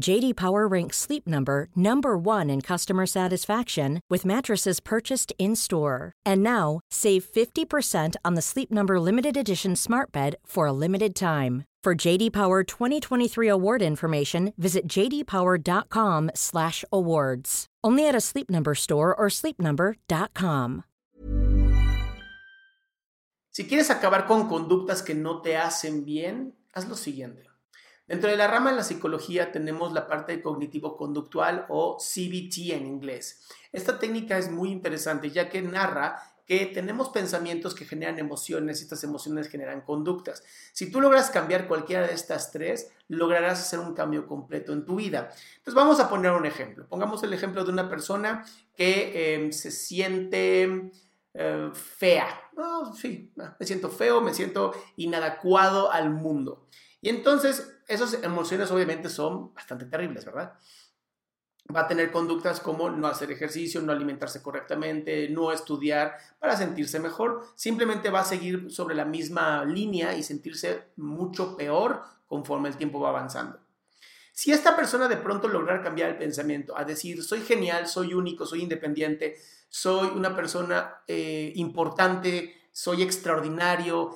JD Power ranks Sleep Number number 1 in customer satisfaction with mattresses purchased in-store. And now, save 50% on the Sleep Number limited edition Smart Bed for a limited time. For JD Power 2023 award information, visit jdpower.com/awards. Only at a Sleep Number store or sleepnumber.com. Si quieres acabar con conductas que no te hacen bien, haz lo siguiente. Dentro de la rama de la psicología tenemos la parte cognitivo-conductual o CBT en inglés. Esta técnica es muy interesante ya que narra que tenemos pensamientos que generan emociones y estas emociones generan conductas. Si tú logras cambiar cualquiera de estas tres, lograrás hacer un cambio completo en tu vida. Entonces vamos a poner un ejemplo. Pongamos el ejemplo de una persona que eh, se siente eh, fea. No, sí, me siento feo, me siento inadecuado al mundo. Y entonces esas emociones obviamente son bastante terribles, ¿verdad? va a tener conductas como no hacer ejercicio, no alimentarse correctamente, no estudiar para sentirse mejor. Simplemente va a seguir sobre la misma línea y sentirse mucho peor conforme el tiempo va avanzando. Si esta persona de pronto lograr cambiar el pensamiento a decir, soy genial, soy único, soy independiente, soy una persona eh, importante, soy extraordinario,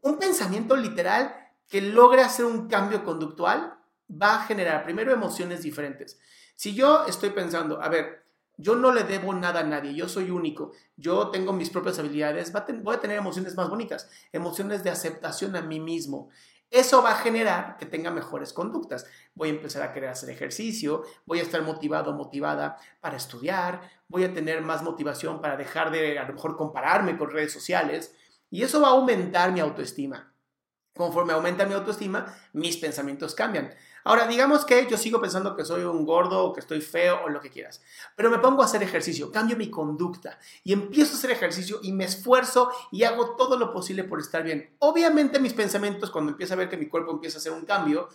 un pensamiento literal que logre hacer un cambio conductual, va a generar primero emociones diferentes. Si yo estoy pensando, a ver, yo no le debo nada a nadie, yo soy único, yo tengo mis propias habilidades, voy a tener emociones más bonitas, emociones de aceptación a mí mismo. Eso va a generar que tenga mejores conductas. Voy a empezar a querer hacer ejercicio, voy a estar motivado, motivada para estudiar, voy a tener más motivación para dejar de a lo mejor compararme con redes sociales y eso va a aumentar mi autoestima. Conforme aumenta mi autoestima, mis pensamientos cambian. Ahora, digamos que yo sigo pensando que soy un gordo o que estoy feo o lo que quieras, pero me pongo a hacer ejercicio, cambio mi conducta y empiezo a hacer ejercicio y me esfuerzo y hago todo lo posible por estar bien. Obviamente mis pensamientos, cuando empiezo a ver que mi cuerpo empieza a hacer un cambio,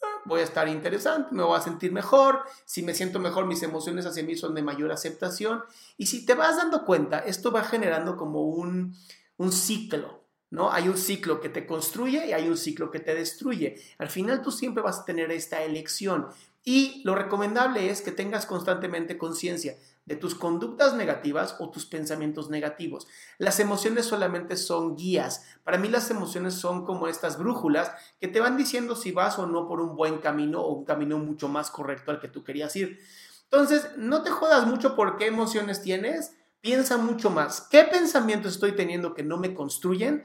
eh, voy a estar interesante, me voy a sentir mejor, si me siento mejor mis emociones hacia mí son de mayor aceptación y si te vas dando cuenta, esto va generando como un, un ciclo. ¿No? Hay un ciclo que te construye y hay un ciclo que te destruye. Al final tú siempre vas a tener esta elección y lo recomendable es que tengas constantemente conciencia de tus conductas negativas o tus pensamientos negativos. Las emociones solamente son guías. Para mí las emociones son como estas brújulas que te van diciendo si vas o no por un buen camino o un camino mucho más correcto al que tú querías ir. Entonces, no te jodas mucho por qué emociones tienes, piensa mucho más. ¿Qué pensamientos estoy teniendo que no me construyen?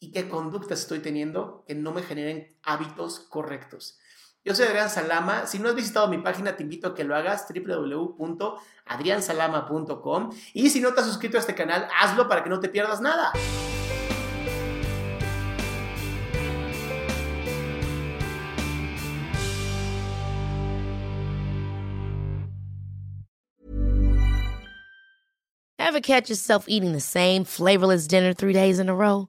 Y qué conductas estoy teniendo que no me generen hábitos correctos. Yo soy Adrián Salama. Si no has visitado mi página, te invito a que lo hagas www.adriansalama.com. Y si no te has suscrito a este canal, hazlo para que no te pierdas nada. Ever catch yourself eating the same flavorless dinner three days in a row?